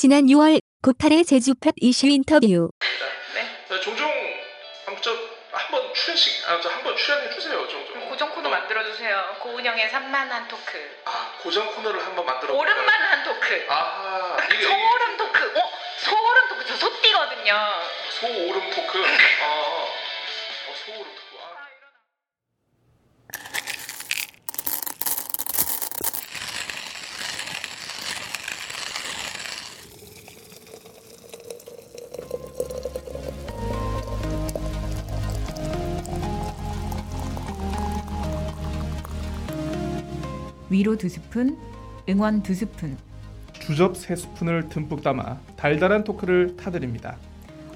지난 6월 고칼의 제주팟 이슈 인터뷰. 네. 자, 종종 한번 출연식 아, 저 한번 출연해 주세요. 종종. 고정 코너 만들어 주세요. 고은영의 산만한 토크. 아, 고정 코너를 한번 만들어. 오름만한 토크. 아, 이게 소오름 토크. 어? 소오름 토크. 저 소띠거든요. 소오름 토크. 아, 어, 소오름 토크. 위로 두 스푼, 응원 두 스푼. 주접 세 스푼을 듬뿍 담아 달달한 토크를 타드립니다.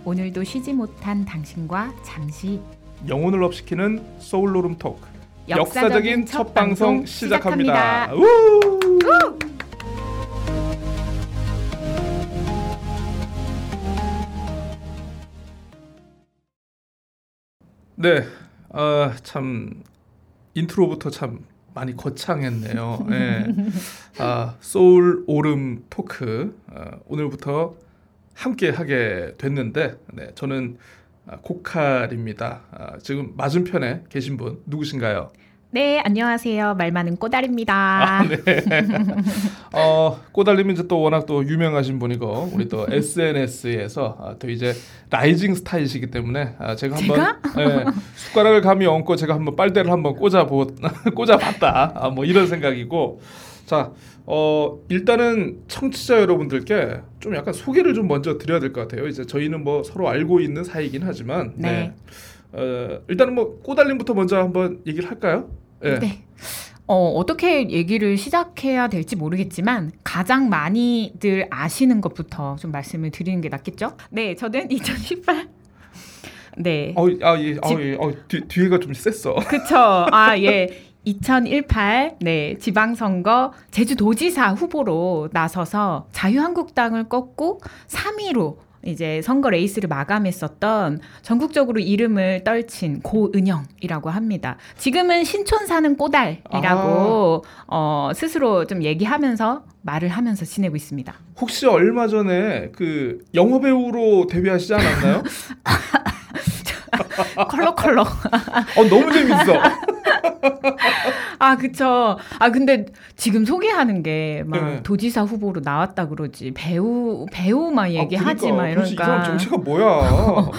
오늘도 쉬지 못한 당신과 잠시 영혼을 업시키는 소울로름 토크. 역사적인 역사적인 첫첫 방송 시작합니다. 시작합니다. 우! 네, 아, 참 인트로부터 참 많이 거창했네요. 예. 아, 소울 오름 토크 아, 오늘부터 함께 하게 됐는데, 네, 저는 아, 코칼입니다. 아, 지금 맞은편에 계신 분 누구신가요? 네, 안녕하세요. 말 많은 꼬달입니다. 아, 네. 어, 꼬달님은 이제 또 워낙 또 유명하신 분이고 우리 또 SNS에서 아, 또 이제 라이징 스타이시기 때문에 아, 제가 한번 예, 숟가락을 감히 얹고 제가 한번 빨대를 한번 꽂아 보 꽂아 봤다. 아, 뭐 이런 생각이고 자. 어 일단은 청취자 여러분들께 좀 약간 소개를 좀 먼저 드려야 될 것 같아요. 이제 저희는 뭐 서로 알고 있는 사이긴 하지만 네. 어 일단은 뭐 꼬달님부터 먼저 한번 얘기를 할까요? 예. 네. 어, 어떻게 얘기를 시작해야 될지 모르겠지만 가장 많이들 아시는 것부터 좀 말씀을 드리는 게 낫겠죠? 네, 저는 2018 네. 어, 아, 예, 아, 예, 어, 뒤, 뒤에가 좀 셌어. 그쵸. 아, 예. 2018 네, 지방선거 제주도지사 후보로 나서서 자유한국당을 꺾고 3위로 이제 선거 레이스를 마감했었던 전국적으로 이름을 떨친 고은영이라고 합니다. 지금은 신촌 사는 꼬달이라고 어, 스스로 좀 얘기하면서 말을 하면서 지내고 있습니다. 혹시 얼마 전에 그 영화 배우로 데뷔하시지 않았나요? 컬러컬러. 어, 너무 재밌어. 아, 그쵸. 아, 근데 지금 소개하는 게막 네. 도지사 후보로 나왔다 그러지. 배우, 배우만 얘기하지 아, 마. 그러니까. 도대체 이 사람 이러니까. 정체가 뭐야? 어, 어.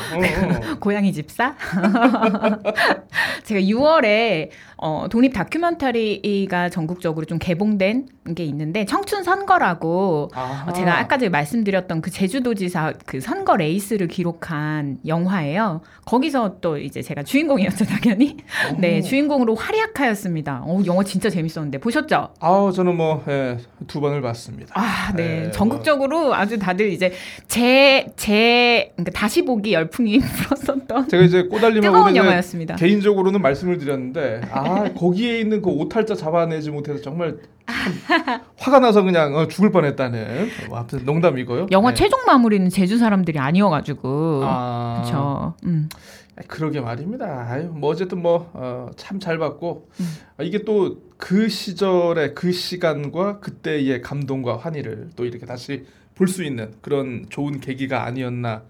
고양이 집사? 제가 6월에 어, 독립 다큐멘터리가 전국적으로 좀 개봉된 게 있는데 청춘 선거라고 아하. 어, 제가 아까 전에 말씀드렸던 그 제주도지사 그 선거 레이스를 기록한 영화예요. 거기서 또 이제 제가 주인공이었죠, 당연히. 네, 주인공으로 활약하였습니다. 어, 영화 진짜 재밌었는데 보셨죠? 아우 저는 뭐두 번을 봤습니다. 아, 네. 네, 전국적으로 아주 다들 이제 제, 제, 그러니까 다시 보기 열풍이 불었었던 제가 이제 꼬달님하고 뜨거운 영화였습니다. 개인적으로는 말씀을 드렸는데 아 거기에 있는 그 오탈자 잡아내지 못해서 정말 참 화가 나서 그냥 어, 죽을 뻔했다는 뭐, 아무튼 농담이고요. 영화 네. 최종 마무리는 제주 사람들이 아니어가지고. 아, 그렇죠. 음. 아, 그러게 말입니다. 아유, 뭐 어쨌든 뭐 참잘 봤고 음. 아, 이게 또 그 시절의 그 시간과 그때의 감동과 환희를 또 이렇게 다시 볼 수 있는 그런 좋은 계기가 아니었나 어,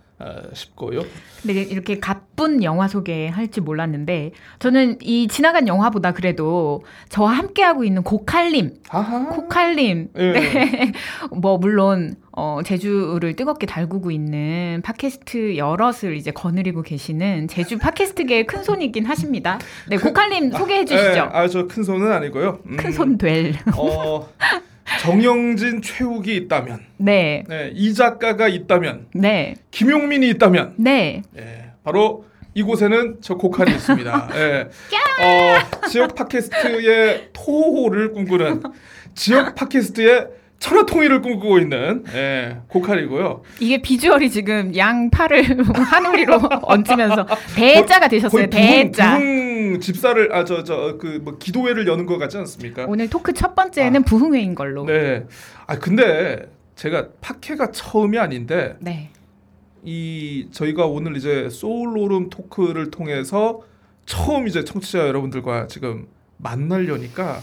싶고요. 근데 이렇게 가쁜 영화 소개할지 몰랐는데 저는 이 지나간 영화보다 그래도 저와 함께 하고 있는 고칼님, 아하. 고칼님, 예. 네. 뭐 물론 어, 제주를 뜨겁게 달구고 있는 팟캐스트 여럿을 이제 거느리고 계시는 제주 팟캐스트계의 큰 손이긴 하십니다. 네, 고칼님 소개해 주시죠. 아저 큰 손은 아니고요. 음, 큰손 될. 어 정영진 최욱이 있다면, 네, 네, 이 작가가 있다면, 네, 김용민이 있다면, 네. 예, 바로 이곳에는 저 고칼이 있습니다. 예. 어, 지역 팟캐스트의 토호를 꿈꾸는 지역 팟캐스트의 천하통일을 꿈꾸고 있는 예, 고칼이고요. 이게 비주얼이 지금 양 팔을 하늘위로 얹으면서 대자가 되셨어요. 대자. 부흥 집사를 아 저 저 그 뭐 기도회를 여는 것 같지 않습니까? 오늘 토크 첫 번째는 부흥회인 걸로. 네. 아 근데 제가 팟캐가 처음이 아닌데 네. 이 저희가 오늘 이제 소울로름 토크를 통해서 처음 이제 청취자 여러분들과 지금 만나려니까 어,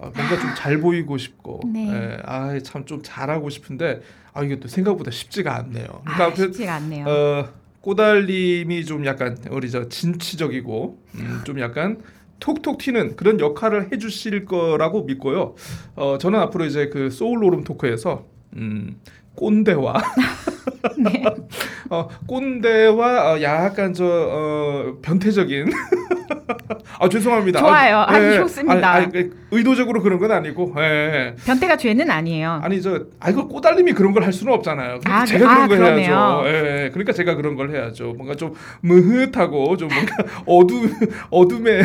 뭔가 좀 잘 보이고 싶고, 네. 예, 아참 좀 잘하고 싶은데 아 이게 또 생각보다 쉽지가 않네요. 그러니까 아, 쉽지가 않네요. 어, 꼬달님이 좀 약간 우리 저 진취적이고 음, 좀 약간 톡톡 튀는 그런 역할을 해주실 거라고 믿고요. 어, 저는 앞으로 이제 그 소울 로름 토크에서 음, 꼰대와 네. 어, 꼰대와 어, 약간 저 어, 변태적인 아 죄송합니다. 좋아요. 아, 아니, 좋습니다. 아니, 아니, 의도적으로 그런 건 아니고. 예, 예. 변태가 죄는 아니에요. 아니 저 아 이거 꼬달님이 그런 걸 할 수는 없잖아요. 그러니까 아, 제가 그- 그런 아, 걸 그러네요. 해야죠. 예, 예. 그러니까 제가 그런 걸 해야죠. 뭔가 좀 무흐하고 좀 뭔가 어두 어둠에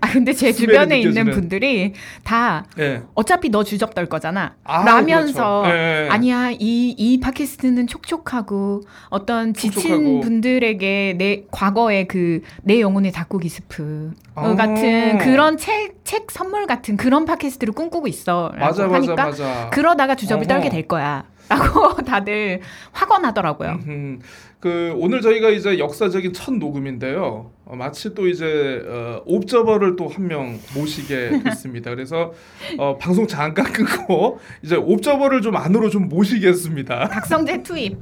아 근데 제 주변에 있는 느껴지는. 분들이 다 예. 어차피 너 주접 떨 거잖아. 아, 라면서 그렇죠. 예, 예. 아니야 이 이 팟캐스트는 촉촉하고 어떤 지친 촉촉하고. 분들에게 내 과거의 그 내 영혼의 닭고기 스프 아. 같은 그런 책 책 선물 같은 그런 팟캐스트를 꿈꾸고 있어라고 맞아 맞아 하니까 맞아. 그러다가 주접이 어허. 떨게 될 거야. 라고 다들 확언하더라고요. 음, 그 오늘 저희가 이제 역사적인 첫 녹음인데요. 어, 마치 또 이제 어, 옵저버를 또 한 명 모시게 됐습니다. 그래서 어, 방송 잠깐 끊고 이제 옵저버를 좀 안으로 좀 모시겠습니다. 박성재 투입.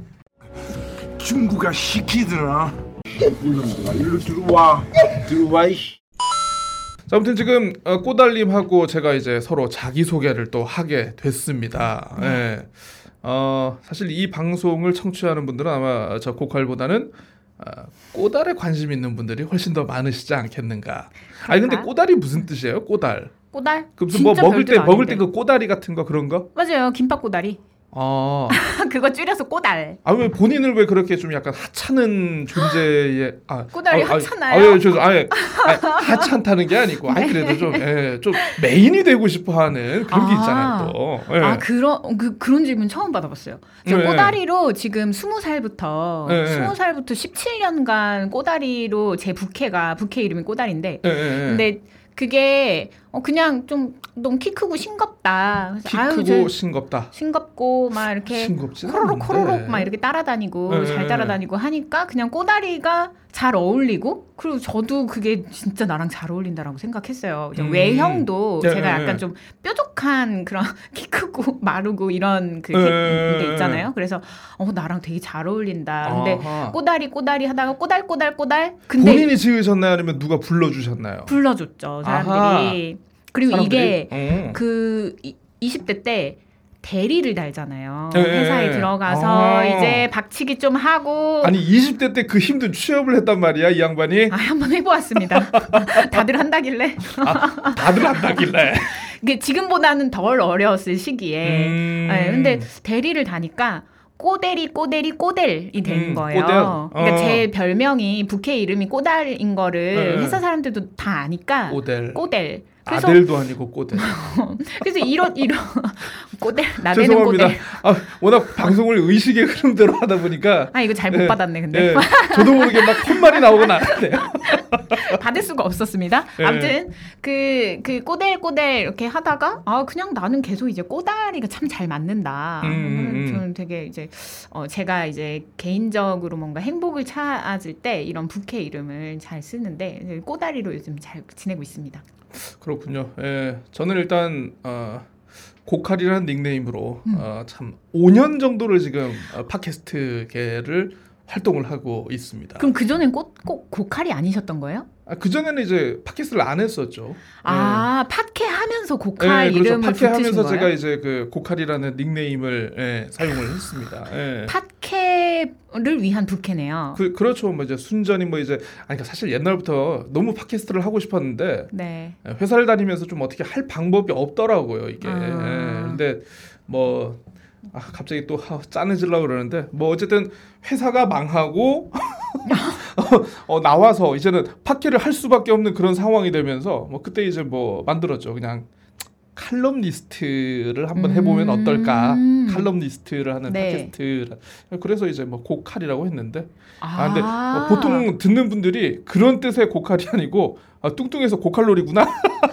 중국아 시키더라. 일로 들어와. 들어와. 이씨. 자, 아무튼 지금 어, 꼬달님하고 제가 이제 서로 자기 소개를 또 하게 됐습니다. 예. 어, 사실 이 방송을 청취하는 분들은 아마 저 고칼보다는 어, 꼬달에 관심 있는 분들이 훨씬 더 많으시지 않겠는가. 아니 근데? 꼬달이 무슨 뜻이에요? 꼬달. 꼬달? 그 무슨 뭐 먹을 때 먹을 때. 그 꼬다리 같은 거 그런 거? 맞아요. 김밥 꼬다리. 아, 그거 줄여서 꼬달. 아 왜 본인을 왜 그렇게 좀 약간 하찮은 존재의 아 꼬다리 아, 아, 하찮아요? 아, 예, 저, 아, 예. 아, 하찮다는 게 아니고, 아니 그래도 좀, 예, 좀 메인이 되고 싶어하는 그런 게 아. 있잖아요 또. 예. 아 그런 그 그런 질문 처음 받아봤어요. 저 네. 꼬다리로 지금 스무 살부터 네, 네. 스무 살부터 17년간 꼬다리로 제 부캐가 부캐 이름이 꼬다리인데 예, 예, 예. 근데 그게 어 그냥 좀 너무 키 크고 싱겁다. 키 아유, 크고 저 싱겁다. 싱겁고 막 이렇게 코로록. 코로록 막 이렇게 따라다니고 네, 잘 네, 따라다니고 하니까 그냥 꼬다리가 잘 어울리고 그리고 저도 그게 진짜 나랑 잘 어울린다라고 생각했어요. 음. 외형도 네, 제가 네, 약간 네. 좀 뾰족한 그런 키 크고 마르고 이런 그 네, 게 있잖아요. 그래서 어 나랑 되게 잘 어울린다. 근데 아하. 꼬다리 꼬다리 하다가 꼬달 꼬달 꼬달 근데 본인이 지으셨나요? 아니면 누가 불러주셨나요? 불러줬죠 사람들이. 아하. 그리고 사람들이? 이게 어. 그 이- 20대 때 대리를 달잖아요. 예, 회사에 예. 들어가서 아. 이제 박치기 좀 하고 아니 20대 때 그 힘든 취업을 했단 말이야 이 양반이 아, 한번 해보았습니다. 다들 한다길래 아, 다들 한다길래. 이게 지금보다는 덜 어려웠을 시기에. 음. 네, 근데 대리를 다니까 꼬대리 꼬대리 꼬델이 되는 음, 거예요. 꼬델. 그러니까 어. 제 별명이 부캐 이름이 꼬달인 거를 네. 회사 사람들도 다 아니까 꼬델. 꼬델. 그래서 아델도 아니고 꼬델. 그래서 이런 이런 꼬델 나대는 죄송합니다. 꼬델. 아, 워낙 방송을 의식의 흐름대로 하다 보니까 아 이거 잘못 예, 받았네 근데 예, 저도 모르게 막 콧말이 나오고 나는데요. 받을 수가 없었습니다. 예. 아무튼 그, 그 꼬델 꼬델 이렇게 하다가 아 그냥 나는 계속 이제 꼬다리가 참 잘 맞는다. 음, 음, 음. 저는 되게 이제 어 제가 이제 개인적으로 뭔가 행복을 찾을 때 이런 부캐 이름을 잘 쓰는데 꼬다리로 요즘 잘 지내고 있습니다. 그렇군요. 예, 저는 일단 어, 고칼이라는 닉네임으로 음. 어, 참 5년 정도를 지금 어, 팟캐스트계를 활동을 하고 있습니다. 그럼 그 전엔 꼭, 꼭 고칼이 아니셨던 거예요? 아, 그 전에는 이제 팟캐스트를 안 했었죠. 아 팟캐 하면서 예, 고칼 그래서 이름을 팟캐 하면서 거예요? 제가 이제 그 고칼이라는 닉네임을 예, 사용을 했습니다. 예. 팟캐를 위한 부캐네요. 그 그렇죠. 뭐 이제 순전히 뭐 이제 아니 그러니까 사실 옛날부터 너무 팟캐스트를 하고 싶었는데 네. 예, 회사를 다니면서 좀 어떻게 할 방법이 없더라고요 이게. 아. 예, 근데 뭐 아, 갑자기 또 하, 짠해질라 고 그러는데 뭐 어쨌든 회사가 망하고 어, 나와서 이제는 팟캐를 할 수밖에 없는 그런 상황이 되면서 뭐 그때 이제 뭐 만들었죠. 그냥 칼럼니스트를 한번 해보면 음. 어떨까? 칼럼니스트를 하는 네. 팟캐스트 그래서 이제 뭐 고칼이라고 했는데. 아, 아 근데 어, 보통 듣는 분들이 그런 뜻의 고칼이 아니고 아, 뚱뚱해서 고칼로리구나.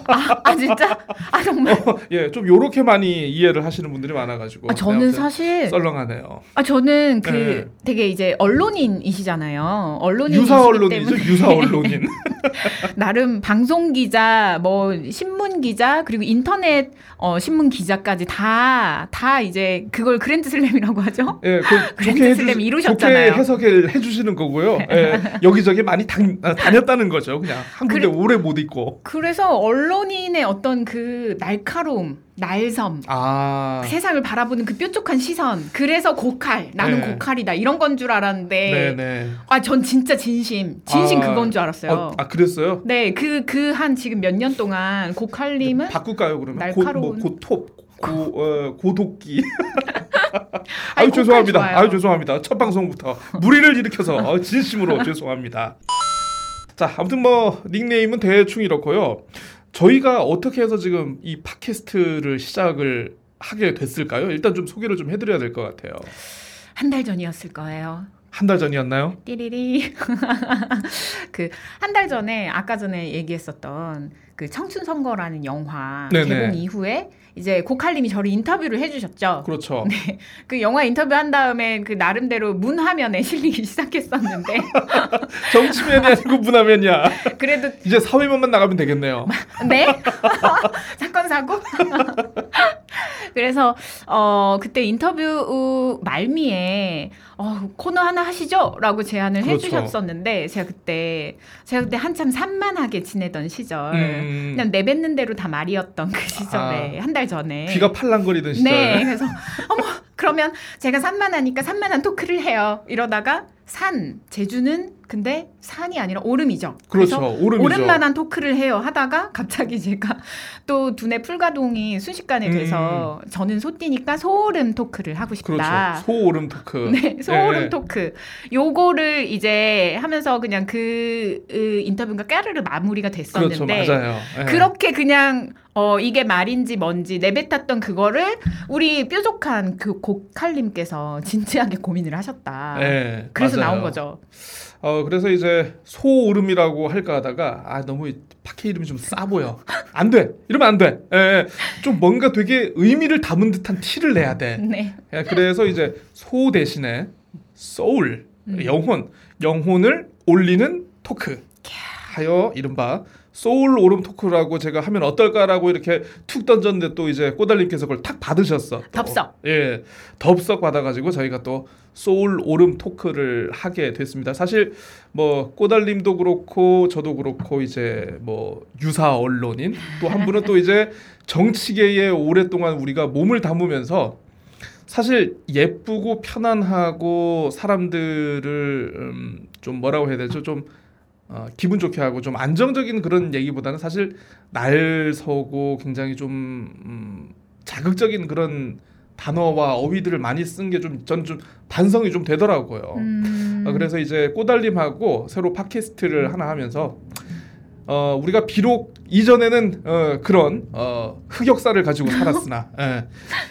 아 진짜? 아 정말? 예, 좀 요렇게 많이 이해를 하시는 분들이 많아가지고. 아, 저는 사실 썰렁하네요. 아 저는 그 네. 되게 이제 언론인이시잖아요. 언론인 유사 언론이죠, 유사 언론인. 나름 방송 기자, 뭐 신문 기자, 그리고 인터넷 어, 신문 기자까지 다다 이제 그걸 그랜드슬램이라고 하죠. 예, 그 그랜드슬램 해주, 좋게 이루셨잖아요. 해석을 해주시는 거고요. 예, 여기저기 많이 다, 아, 다녔다는 거죠. 그냥 한 군데 그래- 오래 못 있고. 그래서 언론인의 어떤 그 날카로움, 날섬, 아, 세상을 바라보는 그 뾰족한 시선. 그래서 고칼, 나는 네. 고칼이다 이런 건 줄 알았는데, 네네. 아전 진짜 진심, 진심 아, 그건 줄 알았어요. 어, 아 그랬어요? 네, 그 그 한 지금 몇 년 동안 고칼님은 바꿀까요 그러면? 날카로운- 고, 뭐 고톱, 고, 어. 아니, 아유 죄송합니다. 아유 죄송합니다. 첫 방송부터 무리를 일으켜서 어, 진심으로 죄송합니다. 자 아무튼 뭐 닉네임은 대충 이렇고요. 저희가 어떻게 해서 지금 이 팟캐스트를 시작을 하게 됐을까요? 일단 좀 소개를 좀 해드려야 될 것 같아요. 한 달 전이었을 거예요. 한 달 전이었나요? 띠리리. 그 한 달 전에 아까 전에 얘기했었던 그 청춘 선거라는 영화 네네. 개봉 이후에 이제 고칼님이 저를 인터뷰를 해주셨죠. 그렇죠. 그 영화 인터뷰 한 다음에 그 나름대로 문 화면에 실리기 시작했었는데 정치면이 아니고 문 화면이야. 그래도 이제 사회면만 나가면 되겠네요. 네 사건 사고 그래서 어 그때 인터뷰 말미에 어 코너 하나 하시죠라고 제안을 그렇죠. 해주셨었는데 제가 그때 제가 그때 한참 산만하게 지내던 시절 음, 그냥 내뱉는 대로 다 말이었던 그 시절에 아, 한달 전에 귀가 팔랑거리던 시절. 네 그래서 어머 그러면 제가 산만하니까 산만한 토크를 해요 이러다가 산 제주는 근데 산이 아니라 오름이죠 그렇죠. 오름이죠. 오랜만한 토크를 해요 하다가 갑자기 제가 또 두뇌 풀가동이 순식간에 돼서 저는 소띠니까 소오름 토크를 하고 싶다. 음. 그렇죠. 소오름 토크. 네, 소오름 네. 토크. 요거를 이제 하면서 그냥 그 으, 인터뷰가 까르르 마무리가 그렇죠. 됐었는데 맞아요. 네. 그렇게 그냥 어 이게 말인지 뭔지 내뱉었던 그거를 우리 뾰족한 그 고칼님께서 진지하게 고민을 하셨다. 네, 그래서 맞아요. 나온 거죠. 어 그래서 이제 소오름이라고 할까 하다가 아 너무 이 팟캐 이름이 좀 싸 보여. 안 돼. 이러면 안 돼. 예, 예. 좀 뭔가 되게 의미를 담은 듯한 티를 내야 돼. 네. 예, 그래서 이제 소 대신에 소울 음. 영혼 영혼을 올리는 토크 하여 이른바 소울 오름 토크라고 제가 하면 어떨까라고 이렇게 툭 던졌는데 또 이제 꼬달님께서 그걸 탁 받으셨어. 또. 덥석. 예, 덥석 받아가지고 저희가 또 소울 오름 토크를 하게 됐습니다. 사실 뭐 꼬달님도 그렇고 저도 그렇고 이제 뭐 유사 언론인 또 한 분은 또 이제 정치계에 오랫동안 우리가 몸을 담으면서 사실 예쁘고 편안하고 사람들을 음, 좀 뭐라고 해야 되죠? 좀 어, 기분 좋게 하고 좀 안정적인 그런 얘기보다는 사실 날 서고 굉장히 좀 음, 자극적인 그런 단어와 어휘들을 많이 쓴 게 좀 전좀 반성이 좀 되더라고요. 음. 어, 그래서 이제 꼬달림하고 새로 팟캐스트를 하나 하면서 어, 우리가 비록 이전에는 어, 그런 어, 흑역사를 가지고 살았으나 예,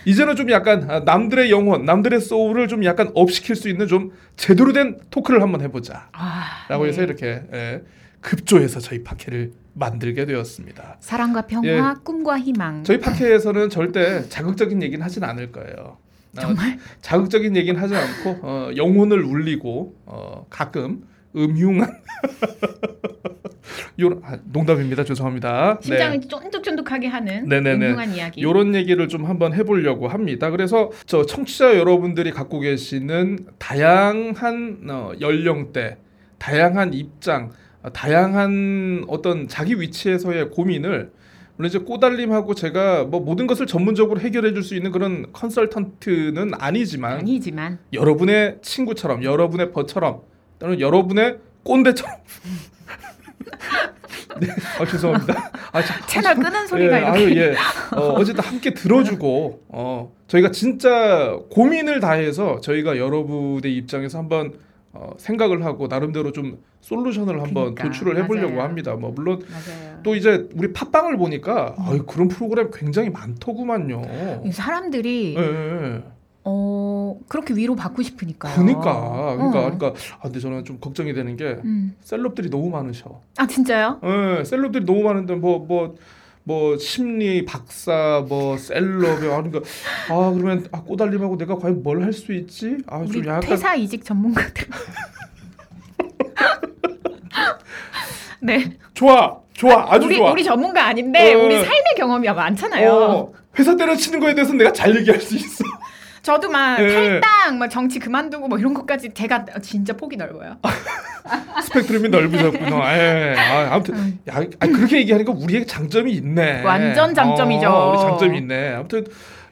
이제는 좀 약간 아, 남들의 영혼, 남들의 소울을 좀 약간 업시킬 수 있는 좀 제대로 된 토크를 한번 해보자라고 아, 해서 네. 이렇게 예, 급조해서 저희 팟캐를 만들게 되었습니다. 사랑과 평화, 예. 꿈과 희망. 저희 팟캐에서는 절대 자극적인 얘기는 하진 않을 거예요. 어, 정말 자극적인 얘기는 하지 않고 어, 영혼을 울리고 어, 가끔 음흉한 요런 아, 농담입니다. 죄송합니다. 심장을 쫀득쫀득하게 하는 네. 네네네. 음흉한 이야기. 요런 얘기를 좀 한번 해보려고 합니다. 그래서 저 청취자 여러분들이 갖고 계시는 다양한 어, 연령대, 다양한 입장, 어, 다양한 어떤 자기 위치에서의 고민을 물론 이제 꼬달림하고 제가 뭐 모든 것을 전문적으로 해결해 줄 수 있는 그런 컨설턴트는 아니지만 아니지만 여러분의 친구처럼 여러분의 버처럼 또는 여러분의 꼰대처럼 네, 아, 죄송합니다. 아, 자, 채널 끄는 소리가 예. 아유, 예. 어, 어쨌든 함께 들어주고 어, 저희가 진짜 고민을 다해서 저희가 여러분의 입장에서 한번 어, 생각을 하고 나름대로 좀 솔루션을 한번 그러니까, 도출을 해보려고 맞아요. 합니다. 뭐 물론 맞아요. 또 이제 우리 팟빵을 보니까 음. 아유, 그런 프로그램 굉장히 많더구만요. 이 사람들이 예, 예. 어 그렇게 위로 받고 싶으니까요. 그러니까 그러니까 어. 그러니까 아, 근데 저는 좀 걱정이 되는 게 음. 셀럽들이 너무 많으셔. 아 진짜요? 예, 셀럽들이 너무 많은데 뭐뭐 뭐 심리 박사 뭐 셀럽이 아 그러니까 아 그러면 아 꼬달림하고 내가 과연 뭘 할 수 있지? 아 좀 약간 퇴사 이직 전문가들. 네. 좋아 좋아 아주 우리 좋아. 우리 전문가 아닌데 어. 우리 삶의 경험이 많잖아요. 어, 회사 때려치는 거에 대해서 내가 잘 얘기할 수 있어. 저도 막 예. 탈당, 막 정치 그만두고 뭐 이런 것까지 제가 진짜 폭이 넓어요. 스펙트럼이 넓으셨구나. 예. 아, 아무튼 야, 아, 그렇게 얘기하니까 우리의 장점이 있네. 완전 장점이죠. 어, 우리 장점이 있네. 아무튼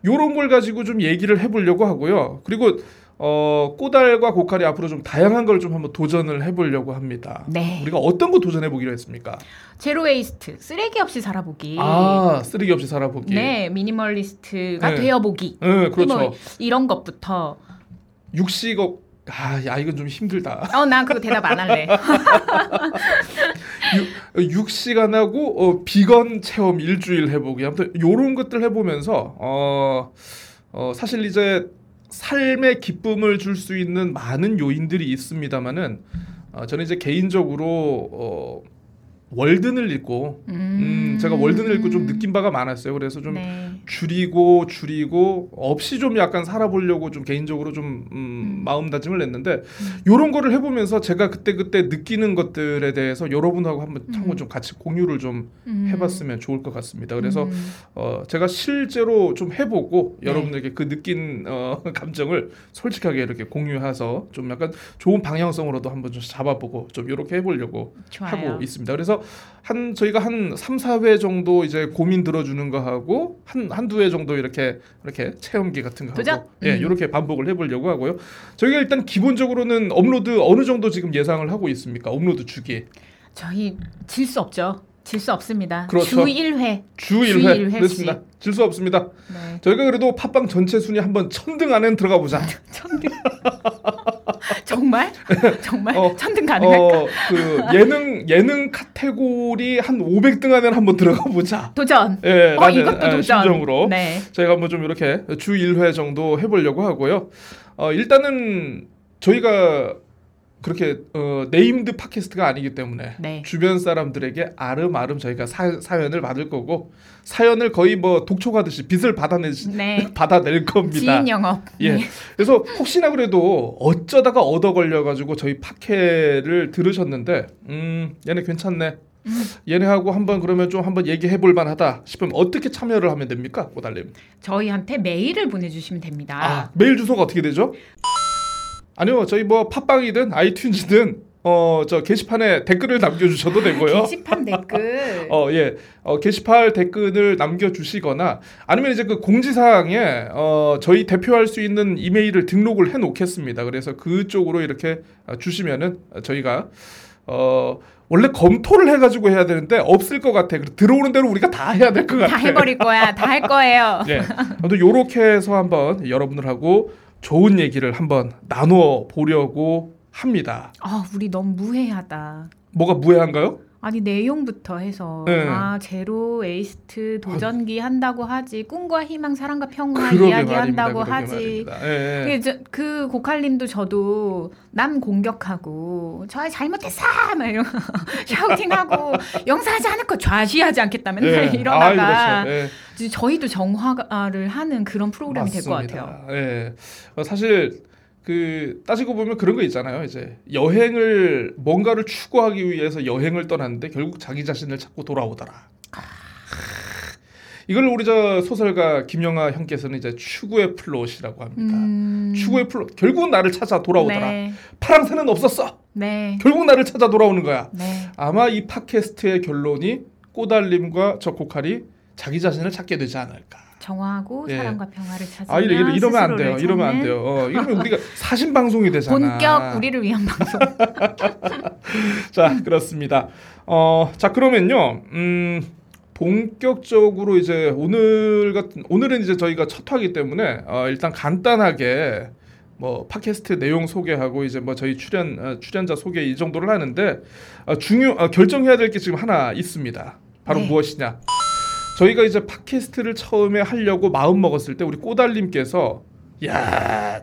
요런 걸 가지고 좀 얘기를 해보려고 하고요. 그리고 어, 꼬달과 고칼이 앞으로 좀 다양한 걸 좀 한번 도전을 해보려고 합니다. 네. 우리가 어떤 거 도전해 보기로 했습니까? zero waste, 쓰레기 없이 살아보기. 아 쓰레기 없이 살아보기. 네, 미니멀리스트가 네. 되어보기. 네, 그렇죠. 뭐 이런 것부터. 육식업. 아, 야 이건 좀 힘들다. 어, 난 그거 대답 안 할래. 육식 안 하고 어, 비건 체험 일주일 해보기 아무튼 요런 것들 해보면서 어, 어 사실 이제 삶의 기쁨을 줄 수 있는 많은 요인들이 있습니다만은 어, 저는 이제 개인적으로 어, 월든을 읽고 음, 제가 월든을 읽고 좀 느낀 바가 많았어요. 그래서 좀 네. 줄이고 줄이고 없이 좀 약간 살아보려고 좀 개인적으로 좀 음, 음. 마음다짐을 했는데 요런 거를 해보면서 제가 그때 그때 느끼는 것들에 대해서 여러분하고 한번 음. 한번 좀 같이 공유를 좀 음. 해봤으면 좋을 것 같습니다. 그래서 음. 어, 제가 실제로 좀 해보고 네. 여러분들에게 그 느낀 어, 감정을 솔직하게 이렇게 공유해서 좀 약간 좋은 방향성으로도 한번 좀 잡아보고 좀 이렇게 해보려고 좋아요. 하고 있습니다. 그래서 한 저희가 한 3, 4회 정도 이제 고민 들어주는 거 하고 한 한두 회 정도 이렇게 이렇게 체험기 같은 거 도전? 하고 예, 음. 이렇게 반복을 해 보려고 하고요. 저희가 일단 기본적으로는 업로드 어느 정도 지금 예상을 하고 있습니까? 업로드 주기. 저희 질 수 없죠. 질 수 없습니다. 그렇죠. 주 1회. 주주 1회. 일회씩. 그렇습니다. 질 수 없습니다. 네. 저희가 그래도 팟빵 전체 순위 한번 천등 안에 들어가 보자. 천등. 정말? 정말? 어, 천등 가능할까? 어, 그 예능 예능 카테고리 한 500등 안에 한번 들어가 보자. 도전. 예, 어, 이것도 예, 도전. 심정으로. 네. 저희가 한번 좀 이렇게 주 1회 정도 해보려고 하고요. 어, 일단은 저희가 그렇게 어, named 팟캐스트가 아니기 때문에 네. 주변 사람들에게 아름아름 저희가 사, 사연을 받을 거고 사연을 거의 뭐 독촉하듯이 빚을 받아내 네. 받아낼 겁니다. 지인 영업. 예. 네. 그래서 혹시나 그래도 어쩌다가 얻어 걸려 가지고 저희 팟캐를 들으셨는데 음 얘네 괜찮네. 음. 얘네하고 한번 그러면 좀 한번 얘기해 볼 만하다 싶으면 어떻게 참여를 하면 됩니까, 고달님? 저희한테 메일을 보내주시면 됩니다. 아, 메일 주소가 어떻게 되죠? 아니요, 저희 뭐 팟빵이든 아이튠즈든 어 저 게시판에 댓글을 남겨주셔도 되고요. 게시판 댓글. 어 예, 어, 게시판 댓글을 남겨주시거나 아니면 이제 그 공지사항에 어 저희 대표할 수 있는 이메일을 등록을 해놓겠습니다. 그래서 그쪽으로 이렇게 어, 주시면은 저희가 어 원래 검토를 해가지고 해야 되는데 없을 것 같아. 들어오는 대로 우리가 다 해야 될 것 같아. 다 해버릴 거야. 다 할 거예요. 예. 아무튼 요렇게 해서 한번 여러분들하고 좋은 얘기를 한번 나눠 보려고 합니다. 아, 우리 너무 무해하다. 뭐가 무해한가요? 아니 내용부터 해서 네. 아 제로 에이스트 도전기 한다고 하지 꿈과 희망 사랑과 평화 이야기. 한다고 하지. 예, 예. 그, 고칼님도 저도 남 공격하고 저 잘못했어 막 이러 샤우팅하고 용서하지 않을 거 좌시하지 않겠다 맨날 예. 이러다가 아이, 그렇죠. 예. 저희도 정화를 하는 그런 프로그램이 될 것. 같아요. 예. 어, 사실 그 따지고 보면 그런 거 있잖아요. 이제 여행을 뭔가를 추구하기 위해서 여행을 떠났는데 결국 자기 자신을 찾고 돌아오더라. 이걸 우리 저 소설가 김영하 형께서는 이제 추구의 플롯이라고 합니다. 음, 추구의 플롯. 결국은 나를 찾아 돌아오더라. 네, 파랑새는 없었어. 네, 결국 나를 찾아 돌아오는 거야. 네. 아마 이 팟캐스트의 결론이 꼬달님과 저 고칼이 자기 자신을 찾게 되지 않을까. 정화하고 예. 사랑과 평화를 찾으며 아 이러, 이러, 이러면 안 돼요. 이러면 안 돼요. 어, 이러면 우리가 사심 방송이 되잖아. 본격 우리를 위한 방송. 자 그렇습니다. 어, 자 그러면요. 음, 본격적으로 이제 오늘 같은 오늘은 이제 저희가 첫 화기 때문에 어, 일단 간단하게 뭐 팟캐스트 내용 소개하고 이제 뭐 저희 출연 어, 출연자 소개 이 정도를 하는데 어, 중요 어, 결정해야 될 게 지금 하나 있습니다. 바로 네. 무엇이냐? 저희가 이제 팟캐스트를 처음에 하려고 마음 먹었을 때 우리 꼬달님께서 야.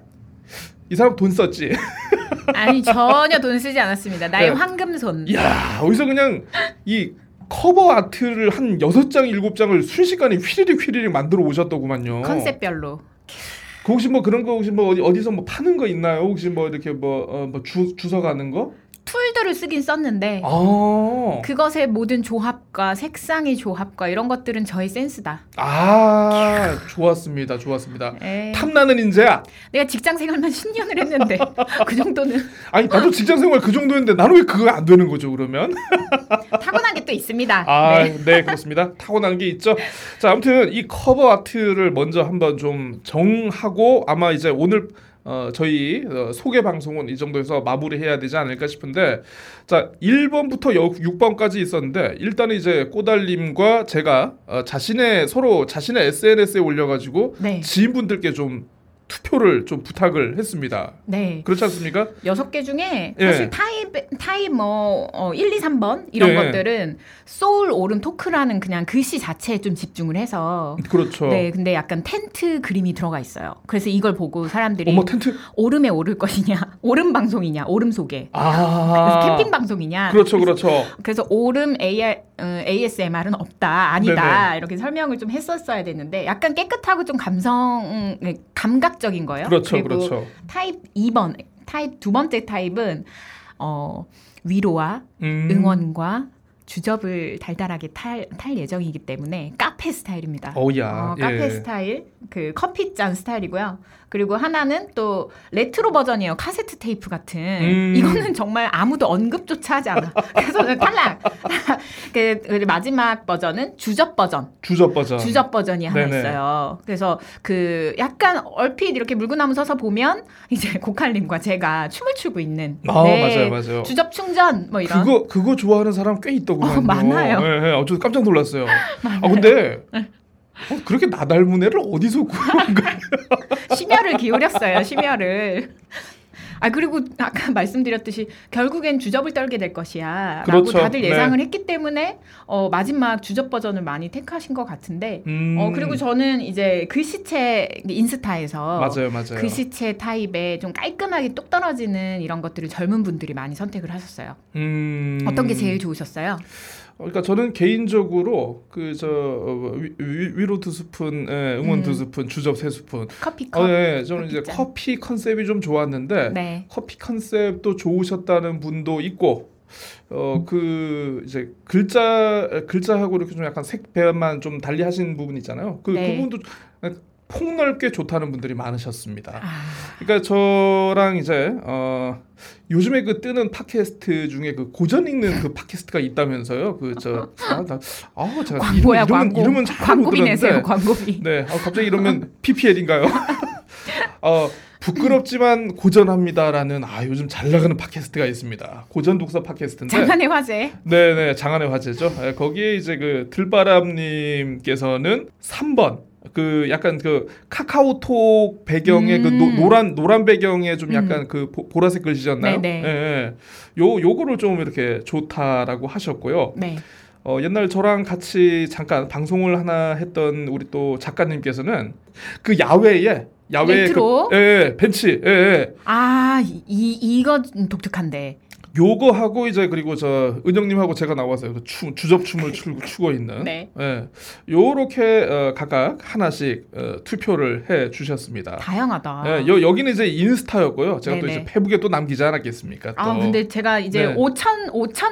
이 사람 돈 썼지. 아니 전혀 돈 쓰지 않았습니다. 나의 네. 황금손. 야, 어디서 그냥 이 cover art를 한 여섯 장 일곱 장을 순식간에 휘리릭 휘리릭 만들어 오셨더구만요. 컨셉별로. 그 혹시 뭐 그런 거 혹시 뭐 어디 어디서 뭐 파는 거 있나요? 혹시 뭐 이렇게 뭐뭐 주 주워 가는 거? tool들을 쓰긴 썼는데 아. 그것의 모든 조합과 색상의 조합과 이런 것들은 저의 센스다. 아, 좋았습니다. 좋았습니다. 에이, 탐나는 인재야. 내가 직장 생활만 10년을 했는데 그 정도는 아니 나도 직장 생활 그 정도였는데 나는 왜 그거 안 되는 거죠 그러면? 타고난 게 또 있습니다. 아, 네. 네. 그렇습니다. 타고난 게 있죠. 자, 아무튼 이 커버 아트를 먼저 한번 좀 정하고 아마 이제 오늘 어, 저희 어, 소개 방송은 이 정도에서 마무리해야 되지 않을까 싶은데 자 1번부터 6번까지 있었는데 일단 은 이제 꼬달님과 제가 어, 자신의 서로 자신의 SNS에 올려가지고 네. 지인분들께 좀 투표를 좀 부탁을 했습니다. 네. 그렇지 않습니까? 여섯 개 중에 예. 사실 타입 타입 뭐 어, 1, 2, 3번 이런 예. 것들은 소울 오름 토크라는 그냥 글씨 자체에 좀 집중을 해서 그렇죠. 네, 근데 약간 텐트 그림이 들어가 있어요. 그래서 이걸 보고 사람들이 어머 텐트. 오름에 오를 것이냐, 오름 방송이냐, 오름 소개. 그래서 아. 캠핑 방송이냐. 그렇죠, 그렇죠. 그래서 오름 AR, 어, ASMR은 없다, 아니다 이렇게 설명을 좀 했었어야 됐는데 약간 깨끗하고 좀 감성 음, 감각적인 거예요. 그렇죠, 그렇죠. 타입 2번, 타입 두 번째 타입은 어, 위로와 음. 응원과 주접을 달달하게 탈, 탈 예정이기 때문에 카페 스타일입니다. 어우야. 어, 카페 예. 스타일, 그 커피 잔 스타일이고요. 그리고 하나는 또 레트로 버전이에요. 카세트 테이프 같은. 음. 이거는 정말 아무도 언급조차 하지 않아. 그래서 탈락. 그, 그 마지막 버전은 주접 버전. 주접 버전. 주접 버전이 하나 네네. 있어요. 그래서 그 약간 얼핏 이렇게 물구나무 서서 보면 이제 고칼님과 제가 춤을 추고 있는. 아 네. 맞아요, 맞아요. 주접 충전 뭐 이런. 그거 그거 좋아하는 사람 꽤 있더구만요. 어, 많아요. 예, 예. 어, 저 깜짝 놀랐어요. 아 근데 어, 그렇게 나 닮은 애를 어디서 구한 거야? 심혈을 기울였어요. 심혈을. 아 그리고 아까 말씀드렸듯이 결국엔 주접을 떨게 될 것이야라고 그렇죠. 다들 네. 예상을 했기 때문에 어, 마지막 주접 버전을 많이 택하신 것 같은데 음, 어 그리고 저는 이제 글씨체 인스타에서 맞아요, 맞아요. 글씨체 타입에 좀 깔끔하게 뚝 떨어지는 이런 것들을 젊은 분들이 많이 선택을 하셨어요. 음, 어떤 게 제일 좋으셨어요? 어, 그러니까 저는 개인적으로 그 저 위로 두 스푼, 예, 응원 음. 두 스푼, 주접 세 스푼. 커피컵. 어, 예, 저는 이제 커피잔. 커피 컨셉이 좀 좋았는데 네. 커피 컨셉도 좋으셨다는 분도 있고 어그 이제 글자 글자하고 이렇게 좀 약간 색 배합만 좀 달리 하신 부분 있잖아요. 그 네. 그분도 폭넓게 좋다는 분들이 많으셨습니다. 아, 그러니까 저랑 이제 어 요즘에 그 뜨는 팟캐스트 중에 그 고전 읽는 그 팟캐스트가 있다면서요. 그 저 아, 나, 아 제가 광고야 이름, 광고. 이름은 잘 광고비 못 내세요. 광고비. 네, 어, 갑자기 이러면 PPL인가요? 어, 부끄럽지만 고전합니다라는 아 요즘 잘 나가는 팟캐스트가 있습니다. 고전 독서 팟캐스트인데, 장안의 화제. 네, 네, 장안의 화제죠. 예, 거기에 이제 그 들바람님께서는 3번. 그 약간 그 카카오톡 배경에 그 노, 음. 노란 노란 배경에 좀 약간 그 보, 보라색 글씨였나요? 네네. 예, 예. 요 요거를 좀 이렇게 좋다라고 하셨고요. 네. 어, 옛날 저랑 같이 잠깐 방송을 하나 했던 우리 또 작가님께서는 그 야외에 야외 레트로? 그, 예, 예, 벤치 예, 예. 아, 이 이거 독특한데. 요거 하고 이제 그리고 저 은영님하고 제가 나와서 그 춤, 주접 춤을 추고, 추고 있는 네. 예. 요렇게 어, 각각 하나씩 어, 투표를 해 주셨습니다. 다양하다. 예, 여, 여기는 이제 인스타였고요. 제가 또 네네. 이제 페북에 또 남기지 않았겠습니까? 또. 아, 근데 제가 이제 네. 5천 5천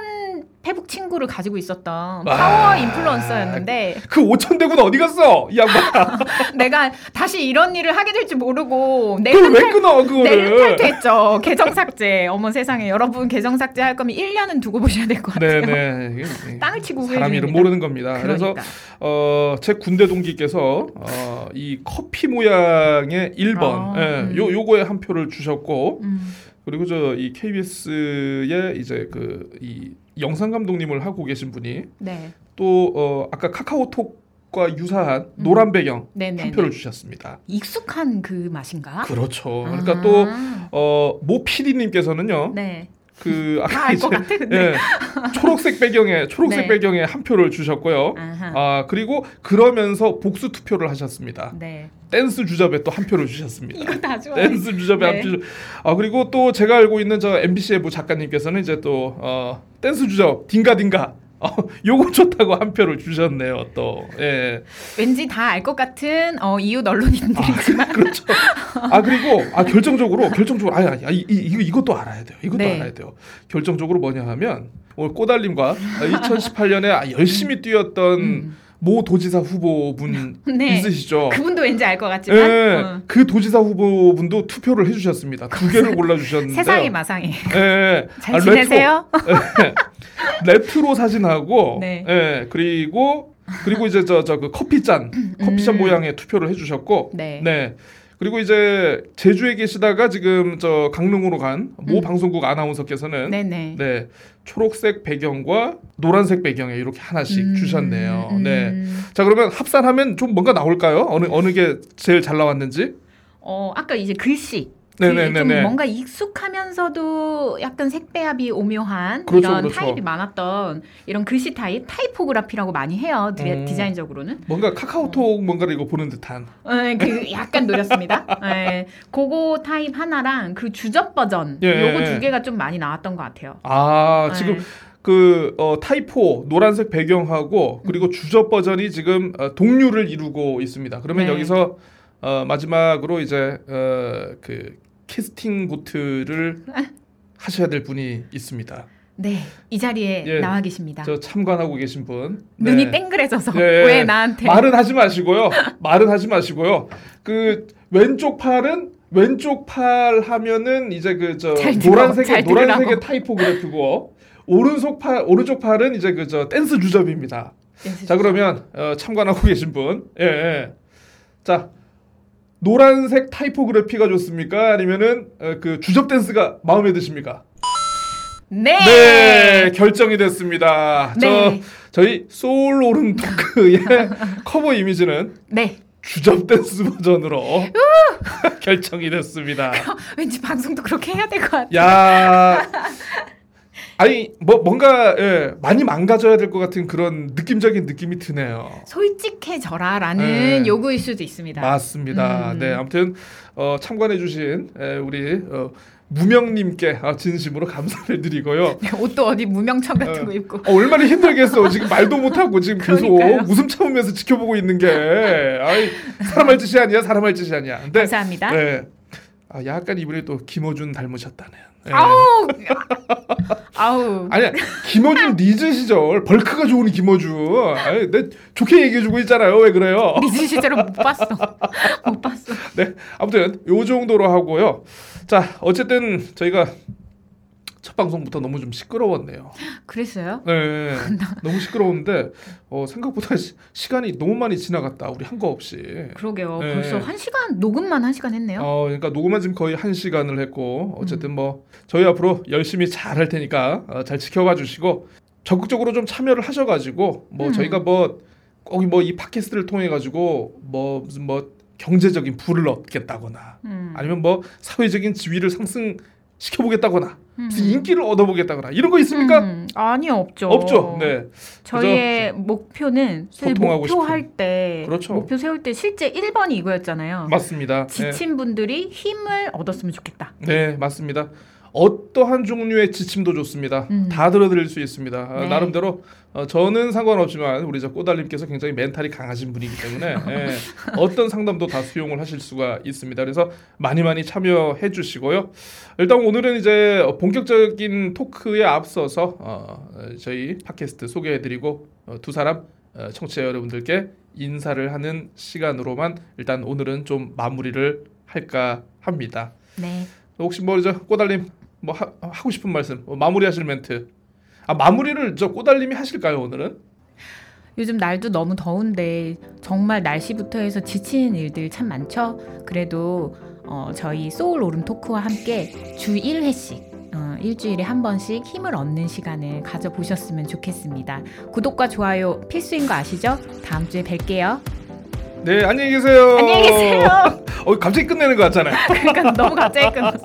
페북 친구를 가지고 있었던 아. 파워 인플루언서였는데 그 5천 대군 어디 갔어? 이 양반. 내가 다시 이런 일을 하게 될줄 모르고 그걸 왜 끊어 내일 그거를? 탈퇴했죠. 계정 삭제. 어머 세상에 여러분 계정 삭제 할 거면 1년은 두고 보셔야 될 것 같아요. 네네. 이게 땅을 치고 사람 이름. 모르는 겁니다. 그래서 그러니까. 어, 제 군대 동기께서 어, 이 커피 모양의 1번 아, 예, 음. 요 요거에 한 표를 주셨고 음, 그리고 저 이 KBS의 이제 그 이 영상 감독님을 하고 계신 분이 네. 또 어, 아까 카카오톡 과 유사한 노란 배경 음. 네네. 한 표를 주셨습니다. 익숙한 그 맛인가? 그렇죠. 아. 그러니까 또 어, 모 PD님께서는요. 네. 그 다 아까 알 이제 것 같아. 예, 초록색 배경에 초록색 네. 배경에 한 표를 주셨고요. 아하. 아 그리고 그러면서 복수 투표를 하셨습니다. 네. 댄스 주접에 또 한 표를 주셨습니다. 이거 다 좋아. 댄스 주접에 네. 한 표. 아 그리고 또 제가 알고 있는 저 MBC의 부 작가님께서는 이제 또 어, 댄스 주접 딩가 딩가 어, 요거 좋다고 한 표를 주셨네요. 또 예. 왠지 다 알 것 같은 어, 이웃 언론인들이지만 그렇죠. 아 그리고 아 결정적으로 결정적으로 아야 아, 이, 이것도 알아야 돼요. 이것도 네. 알아야 돼요. 결정적으로 뭐냐 하면 오늘 꼬달님과 2018년에 아, 열심히 뛰었던 음. 모 도지사 후보분 네. 있으시죠? 그분도 왠지 알 것 같지만 예, 어. 그 도지사 후보분도 투표를 해주셨습니다. 두 개를 골라주셨는데 세상이 마상이 예, 잘 아, 지내세요? 레트로, 예, 레트로 사진하고 네. 예, 그리고 그리고 이제 저 저 그 커피잔 커피잔 음. 모양의 투표를 해주셨고 네. 네. 그리고 이제 제주에 계시다가 지금 저 강릉으로 간 모 음. 방송국 아나운서께서는 네네. 네 초록색 배경과 노란색 배경에 이렇게 하나씩 음, 주셨네요. 음. 네. 자 그러면 합산하면 좀 뭔가 나올까요? 어느 어느 게 제일 잘 나왔는지? 어 아까 이제 글씨 네네네네. 좀 뭔가 익숙하면서도 약간 색배합이 오묘한 그렇죠, 이런 그렇죠. 타입이 많았던 이런 글씨 타입 타이포그라피라고 많이 해요 디, 음. 디자인적으로는 뭔가 카카오톡 뭔가를 이거 보는 듯한. 네, 그 약간 노렸습니다. 네, 그거 타입 하나랑 그 주접 버전 예, 요거 예. 두 개가 좀 많이 나왔던 것 같아요. 아 지금 네. 그 어, typo 노란색 배경하고 그리고 주접 버전이 지금 어, 동률을 이루고 있습니다. 그러면 네. 여기서 어, 마지막으로 이제 어, 그 캐스팅 보트를 하셔야 될 분이 있습니다. 네, 이 자리에 예, 나와 계십니다. 저 참관하고 계신 분. 눈이 네. 땡그레져서 예, 왜 나한테 말은 하지 마시고요. 말은 하지 마시고요. 그 왼쪽 팔은 왼쪽 팔 하면은 이제 그 저 노란색의 잘 노란색의. 타이포그래피고 오른쪽 팔 오른쪽 팔은 이제 그 저 댄스 주접입니다. 자 그러면 어, 참관하고 계신 분, 예, 예. 자 노란색 타이포그래피가 좋습니까? 아니면은 어, 그 주접 댄스가 마음에 드십니까? 네. 네, 결정이 됐습니다. 네. 저 저희 소울 오름 토크의 커버 이미지는 네. 주접 댄스 버전으로 결정이 됐습니다. 왠지 방송도 그렇게 해야 될 것 같아. 야, 아니 뭐 뭔가 예, 많이 망가져야 될 것 같은 그런 느낌적인 느낌이 드네요. 솔직해져라라는 네. 요구일 수도 있습니다. 맞습니다. 음. 네, 아무튼 어, 참관해주신 에, 우리 어, 무명님께 아, 진심으로 감사를 드리고요. 옷도 어디 무명청 같은 어. 거 입고. 어, 얼마나 힘들겠어. 지금 말도 못하고 지금 계속. 웃음 참으면서 지켜보고 있는 게. 아이, 사람 할 짓이 아니야. 사람 할 짓이 아니야. 근데, 감사합니다. 네. 아, 약간 이분이 또 김어준 닮으셨다네요. 네. 아우, 아우. 아니야, 김어준 리즈 시절 bulk가 좋은 김어준. 아니, 내 좋게 얘기해주고 있잖아요. 왜 그래요? 리즈 시절은 못 봤어. 못 봤어. 네, 아무튼 요 정도로 하고요. 자, 어쨌든 저희가 첫 방송부터 너무 좀 시끄러웠네요. 그랬어요? 네, 너무 시끄러운데 어, 생각보다 시, 간이 너무 많이 지나갔다. 우리 한 거 없이. 그러게요. 네. 벌써 한 시간 녹음만 한 시간 했네요. 어, 그러니까 녹음은 지금 거의 한 시간을 했고 어쨌든 뭐 저희 앞으로 열심히 잘 할 테니까 어, 잘 지켜봐 주시고 적극적으로 좀 참여를 하셔가지고 뭐 음. 저희가 뭐꼭뭐이 팟캐스트를 통해 가지고 뭐 무슨 뭐 경제적인 부를 얻겠다거나 음. 아니면 뭐 사회적인 지위를 상승 시켜보겠다거나 음. 인기를 얻어보겠다거나 이런 거 있습니까? 음. 아니요, 없죠. 없죠. 네. 저희의 목표는 소통하고 목표할 때 그렇죠. 목표 세울 때 실제 1번이 이거였잖아요. 맞습니다. 네. 지친 분들이 힘을 얻었으면 좋겠다. 네, 맞습니다. 어떠한 종류의 지침도 좋습니다. 음. 다 들어드릴 수 있습니다. 아, 네. 나름대로 어, 저는 상관없지만 우리 저 꼬달님께서 굉장히 멘탈이 강하신 분이기 때문에 예, 어떤 상담도 다 수용을 하실 수가 있습니다. 그래서 많이 많이 참여해 주시고요. 일단 오늘은 이제 본격적인 토크에 앞서서 어, 저희 팟캐스트 소개해드리고 어, 두 사람 어, 청취자 여러분들께 인사를 하는 시간으로만 일단 오늘은 좀 마무리를 할까 합니다. 네. 혹시 뭐저 꼬달님 뭐 하, 하고 싶은 말씀 뭐 마무리하실 멘트 아 마무리를 저 꼬달님이 하실까요 오늘은 요즘 날도 너무 더운데 정말 날씨부터 해서 지치는 일들 참 많죠. 그래도 어, 저희 소울 오름 토크와 함께 주 1회씩 어, 일주일에 한 번씩 힘을 얻는 시간을 가져보셨으면 좋겠습니다. 구독과 좋아요 필수인 거 아시죠? 다음 주에 뵐게요. 네 안녕히 계세요 안녕히 계세요. 어 갑자기 끝내는 것 같잖아요. 그러니까 너무 갑자기 끝났어.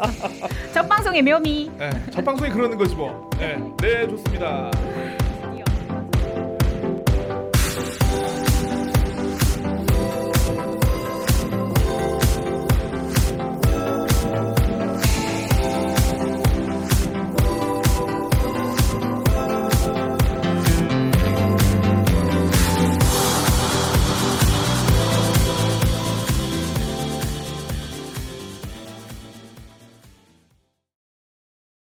첫 방송의 묘미. 네, 첫 방송이 그러는 거지 뭐. 네, 네 좋습니다.